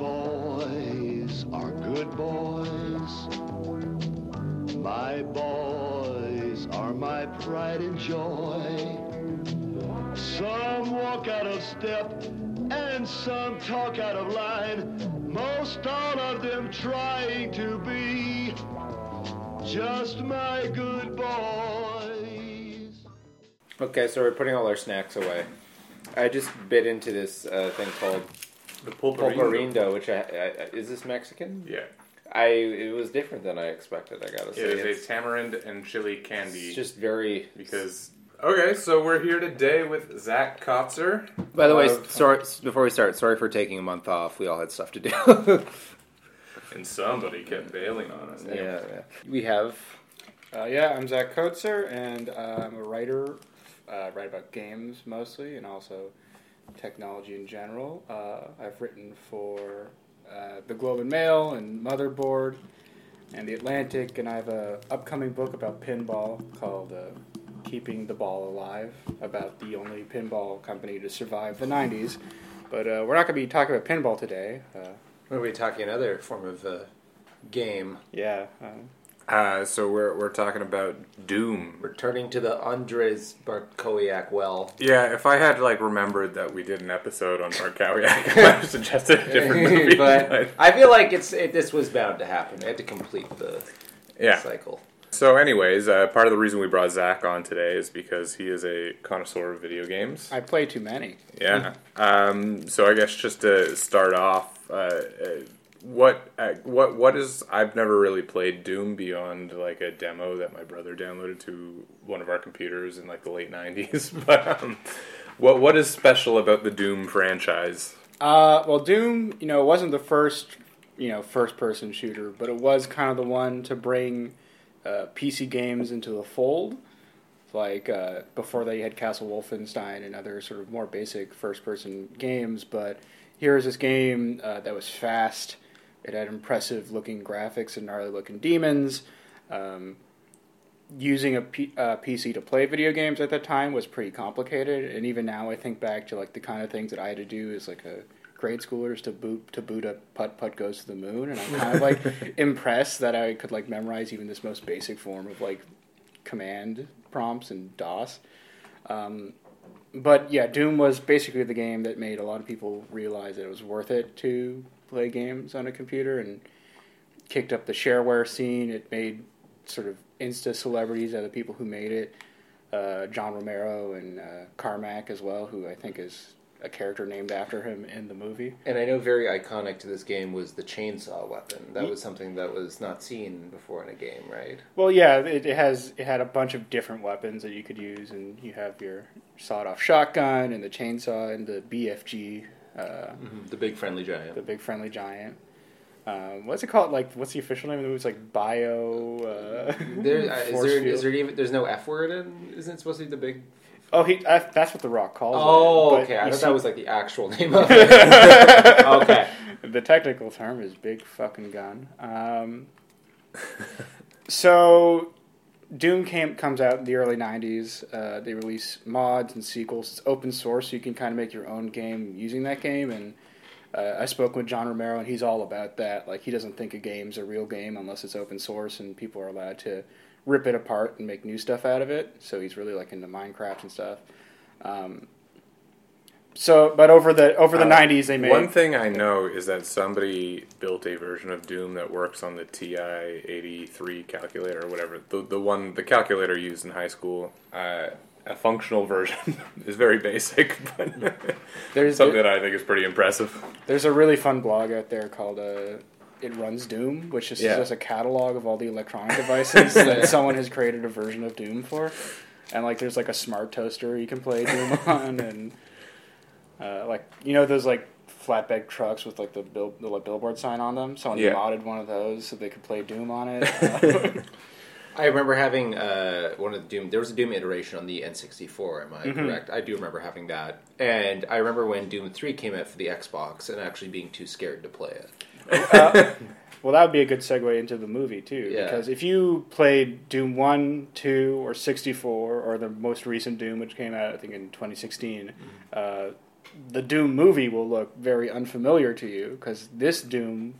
boys are good boys. My boys are my pride and joy. Some walk out of step and some talk out of line. Most all of them trying to be just my good boys. Okay, so we're putting all our snacks away. I just bit into this uh, thing called The pulparindo. pulparindo, which I, I, I- is this Mexican? Yeah. I it was different than I expected. I gotta say, It is it's, a tamarind and chili candy. it's just very. because okay, so we're here today with Zach Kotzer. By the way, of- sorry before we start. Sorry for taking a month off. We all had stuff to do. and somebody kept bailing on us. yeah, yeah. We have Uh, yeah, I'm Zach Kotzer, and uh, I'm a writer. Uh, write about games mostly, and also technology in general. Uh, I've written for uh, the Globe and Mail and Motherboard and the Atlantic, and I have a upcoming book about pinball called uh, "Keeping the Ball Alive," about the only pinball company to survive the '90s. But uh, we're not going to be talking about pinball today. Uh, what are we talking? Another form of uh, game. yeah. Uh, so we're we're talking about Doom. Returning to the Andres Bartkowiak well. Yeah, if I had like remembered that we did an episode on Bartkowiak, I would have suggested a different movie. but I feel like it's it, this was bound to happen. I had to complete the yeah. cycle. So, anyways, uh, part of the reason we brought Zach on today is because he is a connoisseur of video games. I play too many. Yeah. Um, so I guess just to start off, uh, uh, what uh, what what is? I've never really played Doom beyond like a demo that my brother downloaded to one of our computers in like the late '90s. But um, what what is special about the Doom franchise? Uh, well, Doom, you know, wasn't the first, you know, first-person shooter, but it was kind of the one to bring uh, PC games into the fold. Like uh, before, they had Castle Wolfenstein and other sort of more basic first-person games. But here's this game uh, that was fast. It had impressive-looking graphics and gnarly-looking demons. Um, using a P- uh, PC to play video games at that time was pretty complicated, and even now I think back to like the kind of things that I had to do as like a grade schoolers to boot to boot up Putt Putt Goes to the Moon, and I'm kind of like impressed that I could like memorize even this most basic form of like command prompts and DOS. Um, but yeah, Doom was basically the game that made a lot of people realize that it was worth it to play games on a computer and kicked up the shareware scene. It made sort of insta celebrities out of the people who made it. Uh, John Romero and uh, Carmack as well, who I think is a character named after him in the movie. And I know very iconic to this game was the chainsaw weapon. That was something that was not seen before in a game, right? Well, yeah, it, it has it had a bunch of different weapons that you could use, and you have your sawed-off shotgun and the chainsaw and the BFG, uh, The big friendly giant. the big friendly giant. Um, what's it called? Like, what's the official name of the movie? It's like Bio. Uh, There, uh, is there is there even there's no F word in? Isn't it supposed to be the big? Oh, he. I, that's what the Rock calls it. Oh, okay. I thought see- that was like the actual name of it. okay. The technical term is big fucking gun. Um, so, Doom came comes out in the early '90s. Uh, they release mods and sequels. It's open source, so you can kind of make your own game using that game. And uh, I spoke with John Romero, and he's all about that. Like, he doesn't think a game's a real game unless it's open source and people are allowed to rip it apart and make new stuff out of it. So he's really like into Minecraft and stuff. Um, so, but over the over the Uh, '90s, they made One thing I know is that somebody built a version of Doom that works on the TI eighty three calculator or whatever the the one the calculator used in high school. Uh, a functional version is very basic, but There's something that I think is pretty impressive. There's a really fun blog out there called uh, "It Runs Doom," which is Yeah. just a catalog of all the electronic devices that someone has created a version of Doom for. And like, there's like a smart toaster you can play Doom on, and uh, like you know those like flatbed trucks with like the bill the like, billboard sign on them. Someone Yeah. modded one of those so they could play Doom on it. I remember having uh, one of the Doom. There was a Doom iteration on the N64. Am I Mm-hmm. correct? I do remember having that, and I remember when Doom Three came out for the Xbox, and actually being too scared to play it. Uh, well, that would be a good segue into the movie too, Yeah. because if you played Doom One, Two, or sixty four, or the most recent Doom, which came out I think in twenty sixteen, uh, the Doom movie will look very unfamiliar to you because this Doom,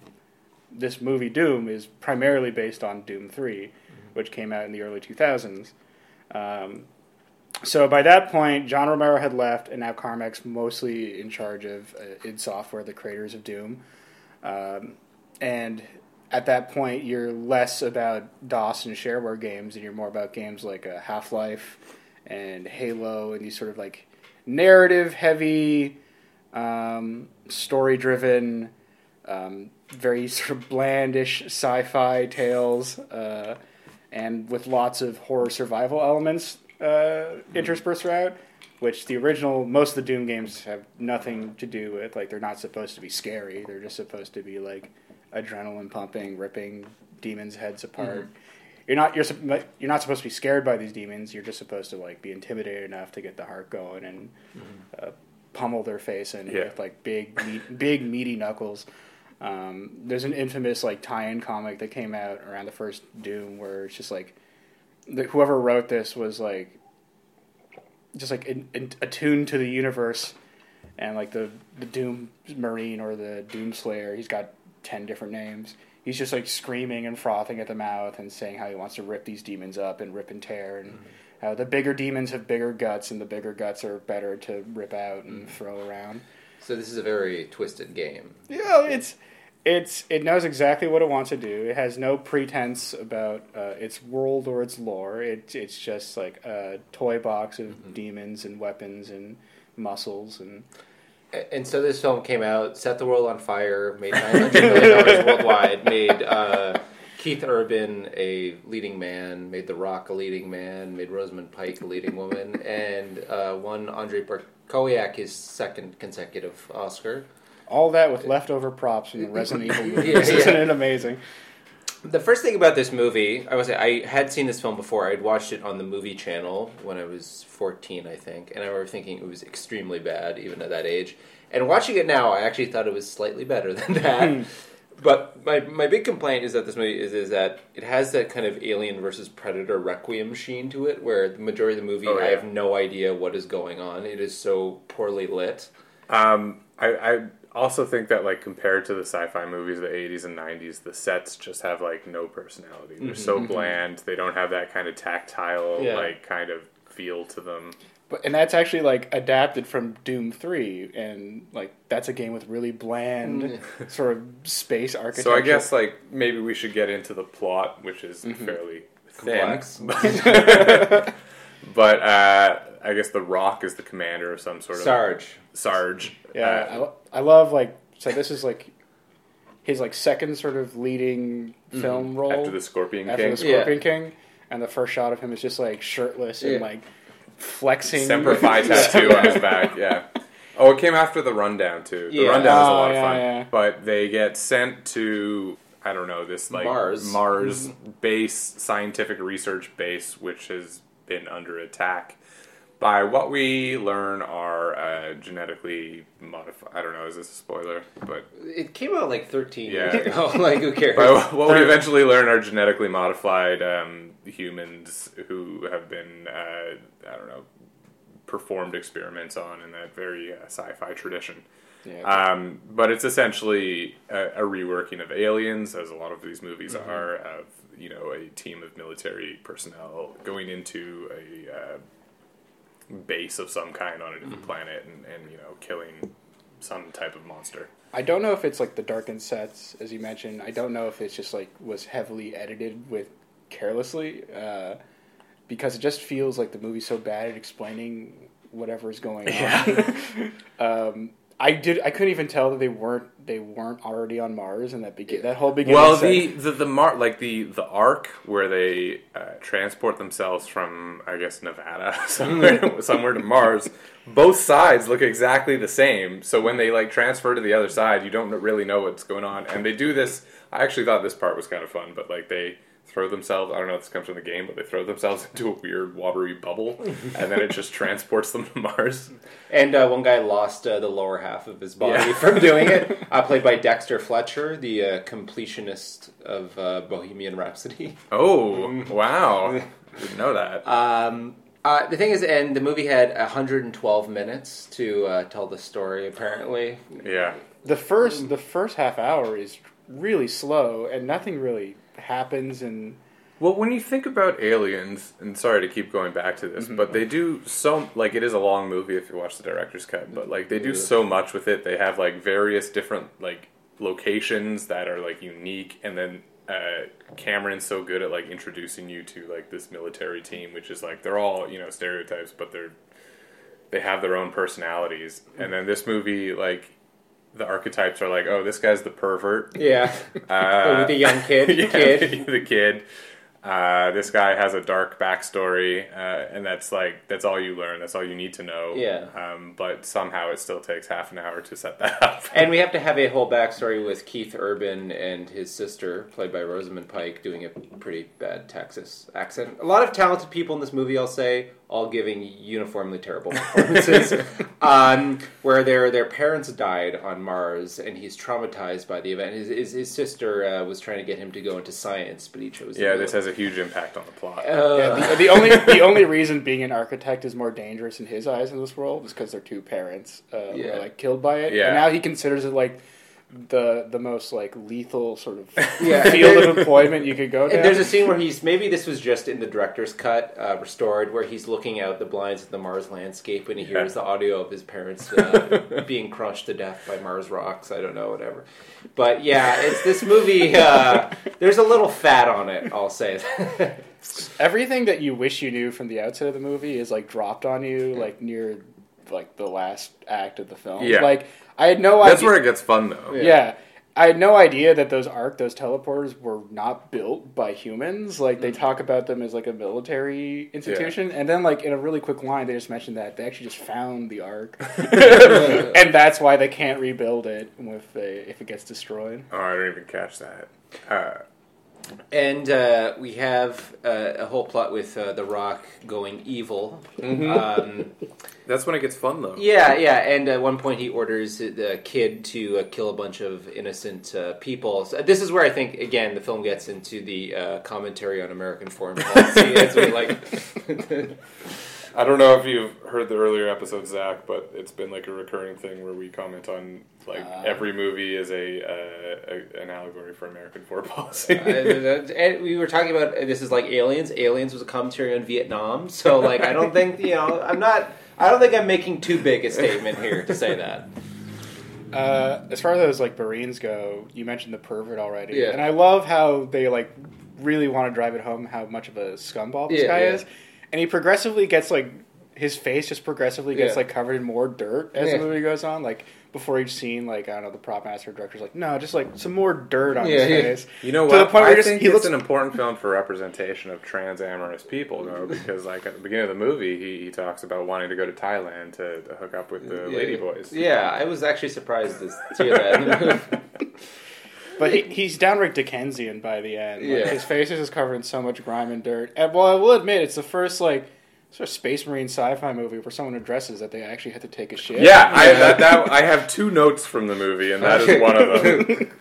this movie Doom, is primarily based on Doom 3, which came out in the early 2000s. Um, so by that point, John Romero had left, and now Carmack's mostly in charge of uh, id Software, the creators of Doom. Um, and at that point, you're less about DOS and shareware games, and you're more about games like uh, Half Life and Halo, and these sort of like narrative heavy, um, story driven, um, very sort of blandish sci fi tales, uh, and with lots of horror survival elements uh, interspersed throughout. Which the original, most of the Doom games have nothing to do with. Like, they're not supposed to be scary. They're just supposed to be like adrenaline pumping, ripping demons' heads apart. You're not you're you're not supposed to be scared by these demons. You're just supposed to like be intimidated enough to get the heart going and uh, pummel their face in Yeah. with like big meat, big meaty knuckles. Um, there's an infamous like tie-in comic that came out around the first Doom where it's just like the, whoever wrote this was like just like in, in, attuned to the universe and like the the Doom Marine or the Doom Slayer. He's got ten different names. He's just like screaming and frothing at the mouth and saying how he wants to rip these demons up and rip and tear and mm-hmm. how the bigger demons have bigger guts and the bigger guts are better to rip out and mm-hmm. throw around. So this is a very twisted game. Yeah, it's it's it knows exactly what it wants to do. It has no pretense about uh, its world or its lore. It, it's just like a toy box of mm-hmm. demons and weapons and muscles and And so this film came out, set the world on fire, made nine hundred million dollars worldwide, made uh, Keith Urban a leading man, made The Rock a leading man, made Rosamund Pike a leading woman, and uh, won Andre Bartkowiak his second consecutive Oscar. all that with leftover props from the Resident Evil movies. Yeah, yeah. Isn't it amazing? The first thing about this movie, I was I had seen this film before. I'd watched it on the movie channel when I was 14, I think, and I remember thinking it was extremely bad even at that age. And watching it now, I actually thought it was slightly better than that. but my my big complaint is that this movie is is that it has that kind of Alien versus Predator Requiem sheen to it, where the majority of the movie Oh, I have no idea what is going on. It is so poorly lit. Um, I, I also think that like compared to the sci-fi movies of the 80s and 90s, the sets just have like no personality. They're mm-hmm. so mm-hmm. bland. They don't have that kind of tactile Yeah. like kind of feel to them. But and that's actually like adapted from Doom Three, and like that's a game with really bland mm. sort of space architecture. So I guess like maybe we should get into the plot, which is mm-hmm. fairly thin. Complex. but uh, I guess the Rock is the commander of some sort of Sarge. Sarge. Yeah, Uh, I, lo- I love like so. This is like his like second sort of leading film role after the Scorpion after King. the Scorpion King, and the first shot of him is just like shirtless and like flexing. Semper Fi tattoo on his back. Yeah. Oh, it came after the rundown too. The Yeah. rundown is a Oh, lot of fun, yeah. but they get sent to I don't know this like Mars. Mars base scientific research base, which has been under attack by what we learn are uh, genetically modified. I don't know. Is this a spoiler? But It came out like 13 Yeah. years ago. like, who cares? But what we eventually learn are genetically modified um, humans who have been, uh, I don't know, performed experiments on in that very uh, sci-fi tradition. Yeah. Um, but it's essentially a, a reworking of Aliens, as a lot of these movies Mm-hmm. are, of you know a team of military personnel going into a uh, base of some kind on a Mm-hmm. different planet and, and you know killing some type of monster. I don't know if it's like the darkened sets, as you mentioned. I don't know if it's just like was heavily edited with carelessly, uh, because it just feels like the movie's so bad at explaining whatever is going on. um, I did. I couldn't even tell that they weren't they weren't already on Mars and that begin that whole beginning. Well, the the the mar- like the the arc where they uh, transport themselves from I guess Nevada somewhere somewhere to Mars. Both sides look exactly the same. So when they like transfer to the other side, you don't really know what's going on. And they do this. I actually thought this part was kind of fun, but like they throw themselves. I don't know if this comes from the game, but they throw themselves into a weird watery bubble, and then it just transports them to Mars. And uh, one guy lost uh, the lower half of his body Yeah. from doing it. Uh, played by Dexter Fletcher, the uh, completionist of uh, Bohemian Rhapsody. Oh wow! Didn't know that. Um, Uh, the thing is, and the movie had 112 minutes to uh, tell the story. Apparently, Yeah. The first the first half hour is really slow, and nothing really happens. And Well, when you think about aliens, and sorry to keep going back to this, but they do so like it is a long movie if you watch the director's cut, but like they do so much with it. They have like various different like locations that are like unique, and then uh, Cameron's so good at like introducing you to like this military team, which is like they're all you know stereotypes, but they're they have their own personalities. And then this movie like. The archetypes are like, oh, this guy's the pervert. yeah, Uh, the young kid, yeah, kid. the, the kid. Uh, this guy has a dark backstory, uh, and that's like that's all you learn. That's all you need to know. Yeah. Um, but somehow it still takes half an hour to set that up. And we have to have a whole backstory with Keith Urban and his sister, played by Rosamund Pike, doing a pretty bad Texas accent. A lot of talented people in this movie, I'll say, all giving uniformly terrible performances. um, where their their parents died on Mars, and he's traumatized by the event. His his, his sister uh, was trying to get him to go into science, but he chose. yeah, this has a huge impact on the plot. Uh, yeah, the, the only the only reason being an architect is more dangerous in his eyes in this world is because their two parents uh, Yeah. were like killed by it. Yeah. And now he considers it like the the most like lethal sort of Yeah. field of employment you could go to. There's a scene where he's maybe this was just in the director's cut, uh, restored, where he's looking out the blinds of the Mars landscape and he hears the audio of his parents uh, being crushed to death by Mars rocks. I don't know, whatever. But yeah, it's this movie. Uh, there's a little fat on it. I'll say. Everything that you wish you knew from the outset of the movie is like dropped on you like near like the last act of the film. Yeah. Like I had no idea That's idea. where it gets fun, though. yeah. I had no idea that those arc, those teleporters, were not built by humans. Like they talk about them as like a military institution, and then like in a really quick line, they just mentioned that they actually just found the arc, and that's why they can't rebuild it if they, if it gets destroyed. Oh, I don't even catch that. Uh, And uh, we have uh, a whole plot with uh, The Rock going evil. Um, that's when it gets fun, though. Yeah, yeah, and at one point he orders the kid to uh, kill a bunch of innocent uh, people. So this is where I think again the film gets into the uh, commentary on American foreign policy. as we like, I don't know if you've heard the earlier episodes, Zach, but it's been like a recurring thing where we comment on like Uh. every movie is a, uh, a an allegory for American foreign policy. and we were talking about uh, this is like Aliens. Aliens was a commentary on Vietnam. So like, I don't think you know. I'm not. I don't think I'm making too big a statement here to say that. Uh, as far as those like Marines go, you mentioned the pervert already, Yeah. and I love how they like really want to drive it home how much of a scumball this Yeah, guy yeah. is, and he progressively gets like his face just progressively gets Yeah. like covered in more dirt as Yeah. the movie goes on. Like before each scene, like I don't know, the prop master director's like, no, just like some more dirt on Yeah, his yeah. face. You know To the what? point where I just- think he it's looks- an important film for representation of trans amorous people, though, because like at the beginning of the movie, he, he talks about wanting to go to Thailand to, to hook up with the ladyboys. Yeah, I was actually surprised to to hear that. But he, he's downright Dickensian by the end. Like, Yeah. His face is just covered in so much grime and dirt. And well, I will admit, it's the first like sort of space marine sci-fi movie where someone addresses that they actually had to take a shit. Yeah, I, that, that, I have two notes from the movie, and that is one of them.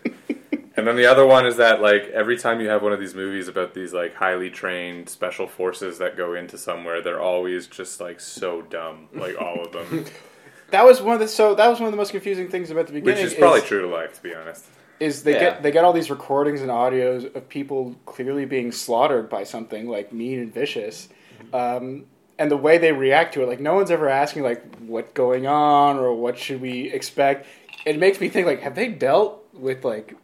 And then the other one is that like every time you have one of these movies about these like highly trained special forces that go into somewhere, they're always just like so dumb, like all of them, That was one of the so that was one of the most confusing things about the beginning. which is probably true to life, to be honest. Is they Yeah. get they get all these recordings and audios of people clearly being slaughtered by something like mean and vicious, um, and the way they react to it, like no one's ever asking like what's going on or what should we expect. It makes me think like have they dealt with like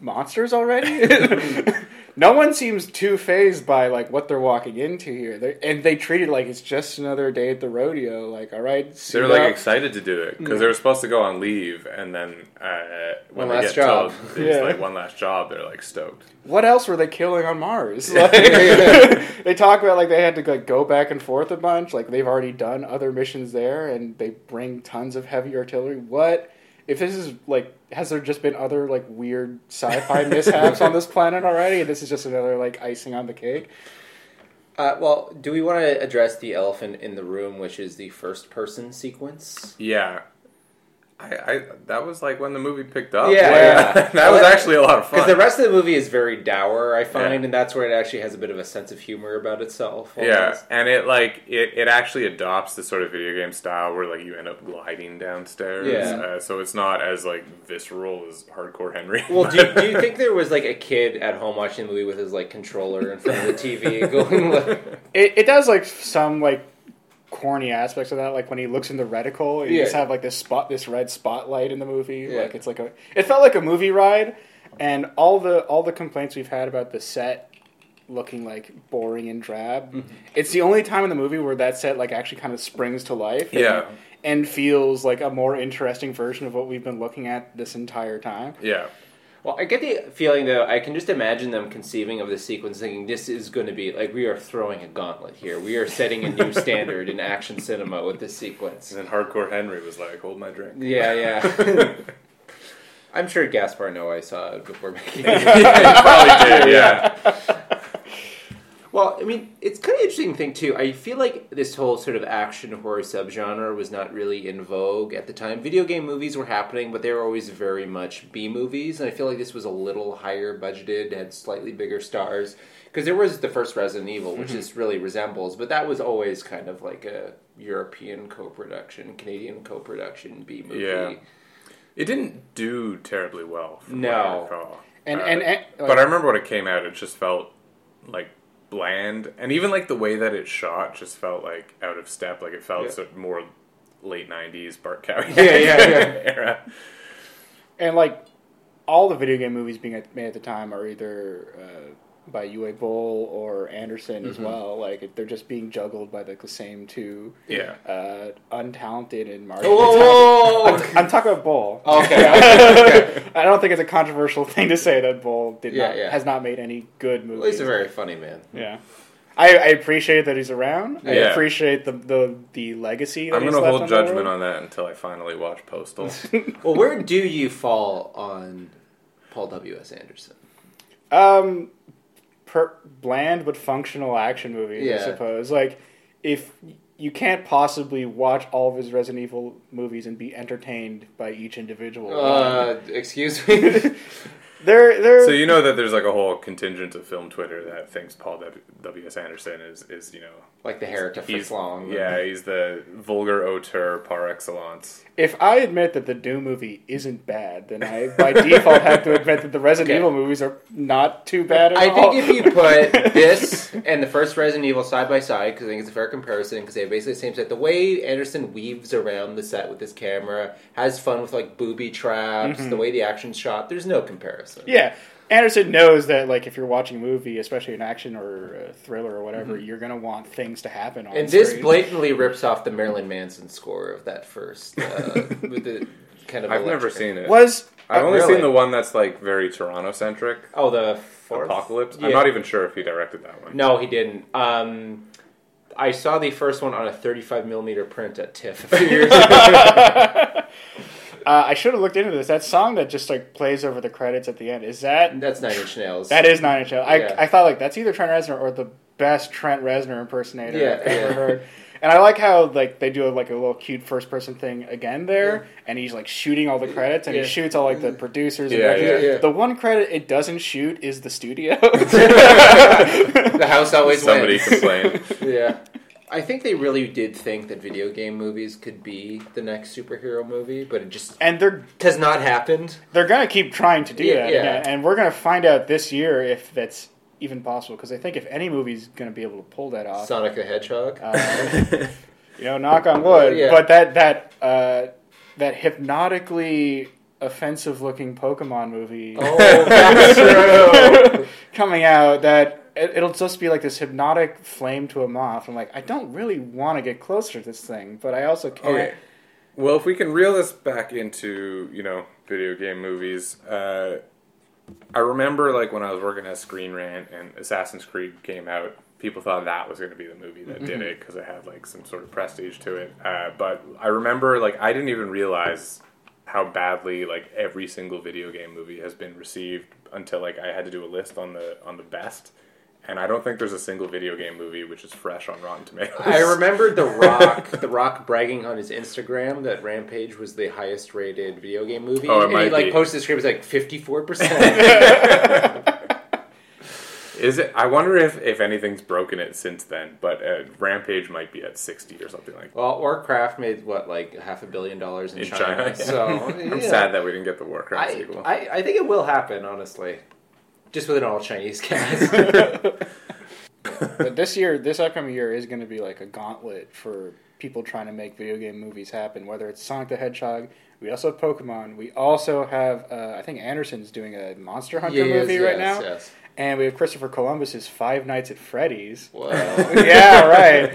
monsters already? no one seems too fazed by like what they're walking into here, they and they treat it like it's just another day at the rodeo. Like all right, They're like up. excited to do it because they were supposed to go on leave, and then uh, when One they last get job. told there's Yeah. like one last job, they're like stoked. what else were they killing on Mars? Like, they talk about like they had to like go back and forth a bunch. Like they've already done other missions there, and they bring tons of heavy artillery. What if this is like? Has there just been other like weird sci-fi mishaps on this planet already? And this is just another like icing on the cake. Uh, well, do we want to address the elephant in the room, which is the first person sequence? Yeah, I, I that was like when the movie picked up. Yeah, yeah. that was actually a lot of fun. Because the rest of the movie is very dour, I find, Yeah. and that's where it actually has a bit of a sense of humor about itself. Yeah, and it like it, it actually adopts the sort of video game style where like you end up gliding downstairs. Yeah. Uh, so it's not as like visceral as Hardcore Henry. Well, do, do you think there was like a kid at home watching the movie with his like controller in front of the TV, going like, It, it does like some like corny aspects of that, like when he looks in the reticle, and you Yeah. just have like this spot, this red spotlight in the movie. Yeah. Like it's like a, it felt like a movie ride, and all the all the complaints we've had about the set looking like boring and drab. Mm-hmm. It's the only time in the movie where that set like actually kind of springs to life. and- Yeah. And feels like a more interesting version of what we've been looking at this entire time. yeah, Well, I get the feeling though. I can just imagine them conceiving of the sequence, thinking this is going to be like we are throwing a gauntlet here. We are setting a new standard in action cinema with this sequence. and then Hardcore Henry was like, "Hold my drink." Yeah, yeah. I'm sure Gaspar Noé saw it before making it. Probably did. Yeah, Well, I mean, it's kind of interesting thing too. I feel like this whole sort of action horror subgenre was not really in vogue at the time. Video game movies were happening, but they were always very much B movies, and I feel like this was a little higher budgeted, had slightly bigger stars. Because there was the first Resident Evil, which this really resembles, but that was always kind of like a European co-production, Canadian co-production B movie. Yeah. it didn't do terribly well. No. what I recall. And Uh, and, and but I remember when it came out, it just felt like bland, and even like the way that it shot just felt like out of step. Like it felt Yeah. sort of more late '90s Bart Cowie Yeah, yeah, yeah. era. and like all the video game movies being made at the time are either uh, by Uwe Boll or Anderson as well. Like they're just being juggled by like the same two Yeah. uh, untalented and marginally Whoa! talented- I'm, I'm talking about Boll. Okay. I don't think it's a controversial thing to say that Boll did Yeah, not yeah. has not made any good movies. Well, he's a very funny man. yeah. I, I appreciate that he's around. I Yeah. appreciate the the, the legacy. That I'm gonna hold on judgment on that until I finally watch Postal. Well, where do you fall on Paul W. S. Anderson? Um, per, bland but functional action movie, Yeah. I suppose. Like, if you can't possibly watch all of his Resident Evil movies and be entertained by each individual. Uh, excuse me. they're they're so you know that there's like a whole contingent of film Twitter that thinks Paul W. S. Anderson is is you know like the hair to he's long. yeah he's the vulgar auteur par excellence. if I admit that the Doom movie isn't bad, then I by default have to admit that the Resident Okay. Evil movies are not too bad at I all. think if you put this and the first Resident Evil side by side, because I think it's a fair comparison, because they have basically the same set. The way Anderson weaves around the set with his camera, has fun with like booby traps, mm-hmm. the way the action's shot, there's no comparison. Yeah. Anderson knows that, like, if you're watching a movie, especially an action or a thriller or whatever, you're gonna want things to happen on Mm-hmm. And this screen. blatantly rips off the Marilyn Manson score of that first, uh, with the kind of. I've never seen it. was I've Oh, only really? seen the one that's like very Toronto centric. Oh, the fourth? Apocalypse. Yeah. I'm not even sure if he directed that one. No, he didn't. Um, I saw the first one on a 35 millimeter print at TIFF a few years ago. Uh, I should have looked into this. That song that just like plays over the credits at the end is that That's Nine Inch Nails. that is Nine Inch Nails. I Yeah. I thought like that's either Trent Reznor or the best Trent Reznor impersonator Yeah, I've ever yeah. heard. And I like how like they do like a little cute first person thing again there, and he's like shooting all the credits, and Yeah. he shoots all like the producers. Yeah, everything. yeah, yeah. The one credit it doesn't shoot is the studio. the house always Somebody wins. complained. yeah. I think they really did think that video game movies could be the next superhero movie, but it just and they're has not happened. they're gonna keep trying to do Yeah, that, yeah. again, and we're gonna find out this year if that's even possible. Because I think if any movie's gonna be able to pull that off, Sonic the Hedgehog. uh, you know, knock on wood. Yeah. But that that uh, that hypnotically offensive looking Pokemon movie oh, coming out that it, it'll just be like this hypnotic flame to a moth. I'm like, I don't really want to get closer to this thing, but I also can't. Okay. Well, if we can reel this back into you know video game movies, uh, I remember like when I was working at Screen Rant and Assassin's Creed came out, people thought that was going to be the movie that did it because it had like some sort of prestige to it. Uh, but I remember like I didn't even realize how badly like every single video game movie has been received until like I had to do a list on the on the best. And I don't think there's a single video game movie which is fresh on Rotten Tomatoes. I remembered The Rock, The Rock bragging on his Instagram that Rampage was the highest rated video game movie. Oh, it and he might like be. posted a script was like fifty four percent. Is it? I wonder if if anything's broken it since then. But uh, Rampage might be at sixty or something like. that. Well, Warcraft made what like half a billion dollars in, In China. China, yeah. So I'm yeah. sad that we didn't get the Warcraft I, sequel. I I think it will happen, honestly. Just with an all Chinese cast. but this year, this upcoming year is going to be like a gauntlet for people trying to make video game movies happen. Whether it's Sonic the Hedgehog, we also have Pokemon. We also have, uh, I think Anderson's doing a Monster Hunter Yes, movie right now, yes. and we have Christopher Columbus's Five Nights at Freddy's. Well, yeah, right.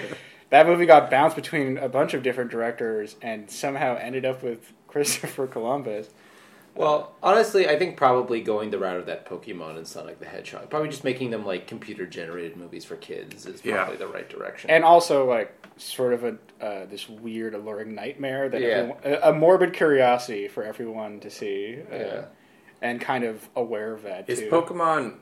That movie got bounced between a bunch of different directors and somehow ended up with Christopher Columbus. Well, honestly, I think probably going the route of that Pokemon and Sonic the Hedgehog, probably just making them like computer generated movies for kids is Yeah. probably the right direction. and also like sort of a uh, this weird alluring nightmare that Yeah. everyone, a, a morbid curiosity for everyone to see uh, Yeah. and kind of aware of that Is too. Pokemon?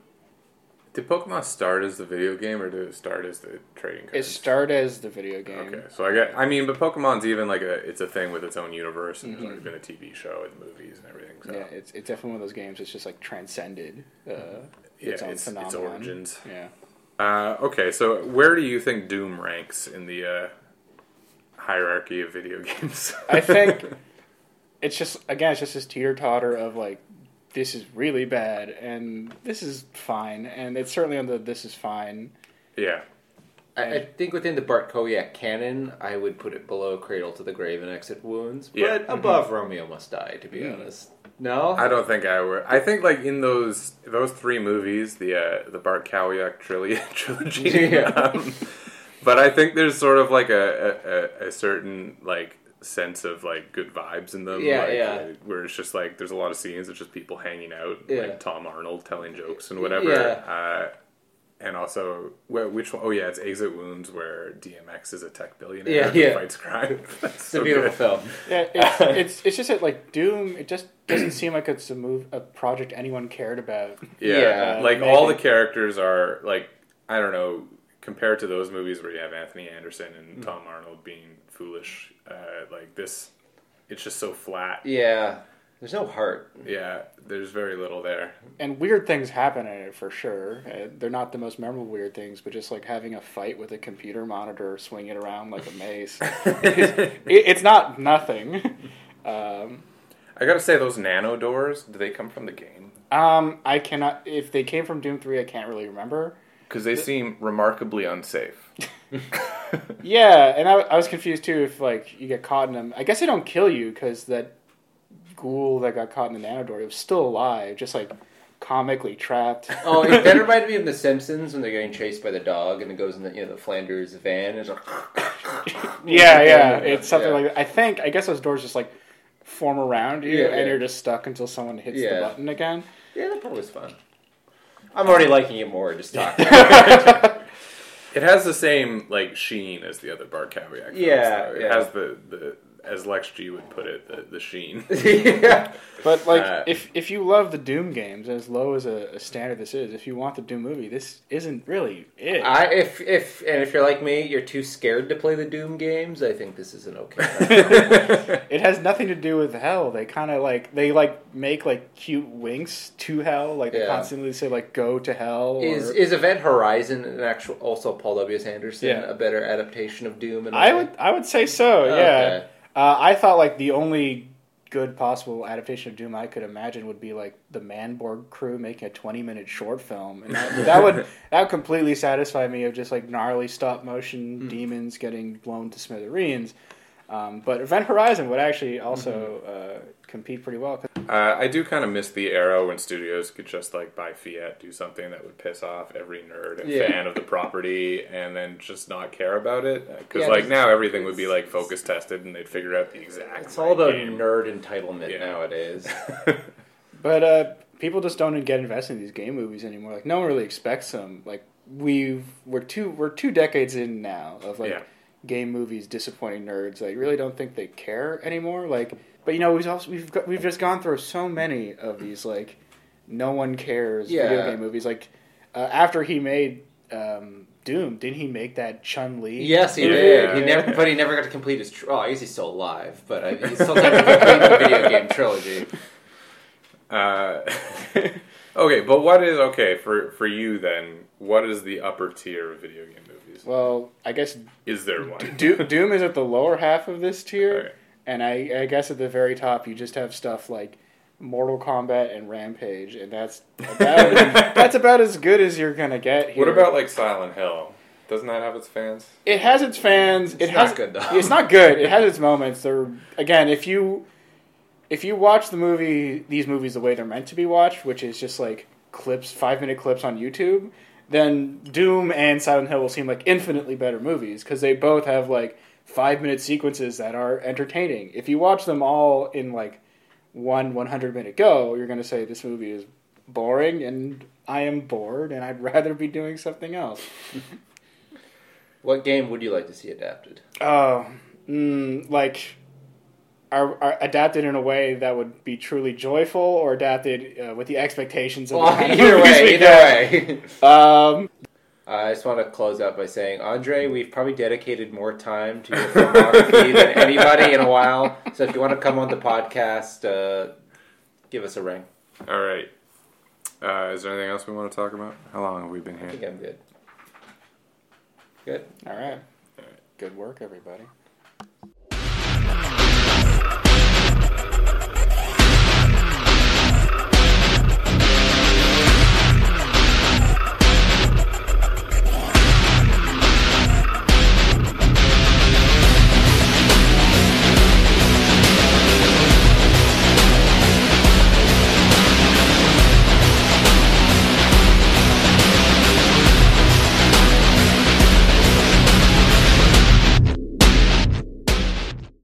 Did Pokemon start as the video game or did it start as the trading card? it started as the video game. Okay, so I get. I mean, but Pokemon's even like a. It's a thing with its own universe, and Mhm. there's already been a TV show and movies and everything. So. Yeah, it's it's definitely one of those games that's just like transcended uh, Yeah, its own its- its origins. Yeah. Uh, okay, so where do you think Doom ranks in the uh, hierarchy of video games? I think it's just again, it's just this teeter totter of like this is really bad and this is fine, and it's certainly on the this is fine. yeah. I, I think within the Bartkowiak canon, I would put it below Cradle to the Grave and Exit Wounds, but Yeah. above Romeo Must Die, to be Mm. honest. No, I don't think I would. I think like in those those three movies, the uh, the Bartkowiak trilogy, trilogy. Yeah. um, but I think there's sort of like a, a, a, a certain like sense of like good vibes in them. Yeah, like, yeah. Where it's just like there's a lot of scenes of just people hanging out, Yeah. like Tom Arnold telling jokes and whatever. Yeah. Uh, and also, wh- which one? Oh yeah, it's Exit Wounds, where DMX is a tech billionaire Yeah, who yeah. fights crime. That's it's a beautiful film. Yeah, it's, it's it's just that like Doom. It just doesn't seem like it's a move a project anyone cared about. Yeah, Yeah. like Make all the characters are like I don't know compared to those movies where you have Anthony Anderson and Tom Arnold being foolish. Uh, like this, it's just so flat. Yeah, there's no heart. Yeah, there's very little there. And weird things happen in it for sure. Uh, they're not the most memorable weird things, but just like having a fight with a computer monitor swinging around like a mace. it, it's not nothing. Um, I gotta say, those nano doors, do they come from the game? um, I cannot. If they came from Doom Three, I can't really remember. Because they seem remarkably unsafe. Yeah, and I, I was confused too. If like you get caught in them, I guess they don't kill you because that ghoul that got caught in the nanodoor was still alive, just like comically trapped. Oh, it, that reminded me of The Simpsons when they're getting chased by the dog and it goes in the you know the Flanders van. And it's like, yeah, yeah, it's something Yeah. like that. I think I guess those doors just like form around you, Yeah, and yeah. you're just stuck until someone hits the button again. yeah, that part was fun. I'm already liking it more. Just talking. It has the same like sheen as the other Bar films, Yeah, though. It yeah. has the, the as Lex G would put it, the, the sheen. yeah. But like, Uh, if if you love the Doom games, as low as a, a standard this is, if you want the Doom movie, this isn't really it. I if if and if you're like me, you're too scared to play the Doom games. I think this is an okay. it has nothing to do with hell. They kind of like they like make like cute winks to hell. Like they Yeah. constantly say like "go to hell." Or, is is Event Horizon an actual also Paul W S Anderson Yeah. a better adaptation of Doom? In a I way? would I would say so. Okay. Yeah. Uh, I thought like the only good possible adaptation of Doom I could imagine would be like the Manborg crew making a twenty minute short film, and that, that would that would completely satisfy me of just like gnarly stop motion Hmm. demons getting blown to smithereens. Um, but Event Horizon would actually also Mm-hmm. uh, compete pretty well. 'cause- Uh, I do kind of miss the era when studios could just like by fiat do something that would piss off every nerd and Yeah. fan of the property, and then just not care about it. Because Yeah, like now everything would be like focus tested, and they'd figure out the exact. It's all about game. nerd entitlement Yeah. nowadays. But uh, people just don't get invested in these game movies anymore. Like no one really expects them. Like we've we're two we're two decades in now of like Yeah. game movies disappointing nerds. I really don't think they care anymore. Like, but you know we've also we've got, we've just gone through so many of these like no one cares Yeah. video game movies. Like uh, after he made um, Doom, didn't he make that Chun Li? Yes, he Yeah, did. He never, but he never got to complete his. Tr- oh, I guess he's still alive, but I, he's still trying to complete the video game trilogy. Uh, okay, but what is okay for for you then? What is the upper tier of video game movies? Well, I guess Is there one? Do- Doom is at the lower half of this tier, Okay. And I, I guess at the very top you just have stuff like Mortal Kombat and Rampage, and that's about that's about as good as you're gonna get. Here. What about like Silent Hill? Doesn't that have its fans? It has its fans. it It's has not good, though. It's not good. It has its moments. They're again, if you if you watch the movie, these movies the way they're meant to be watched, which is just like clips, five minute clips on YouTube, then Doom and Silent Hill will seem like infinitely better movies because they both have like five minute sequences that are entertaining. If you watch them all in like one 100 minute go, you're going to say this movie is boring and I am bored and I'd rather be doing something else. What game would you like to see adapted? Oh, mm, like are, are adapted in a way that would be truly joyful, or adapted uh, with the expectations of the Well, kind of either way, either way. Um, I just want to close out by saying, Andre, we've probably dedicated more time to your filmography than anybody in a while. So if you want to come on the podcast, uh, give us a ring. All right. Uh, is there anything else we want to talk about? How long have we been here? I think I'm good. Good. All right. All right. Good work, everybody.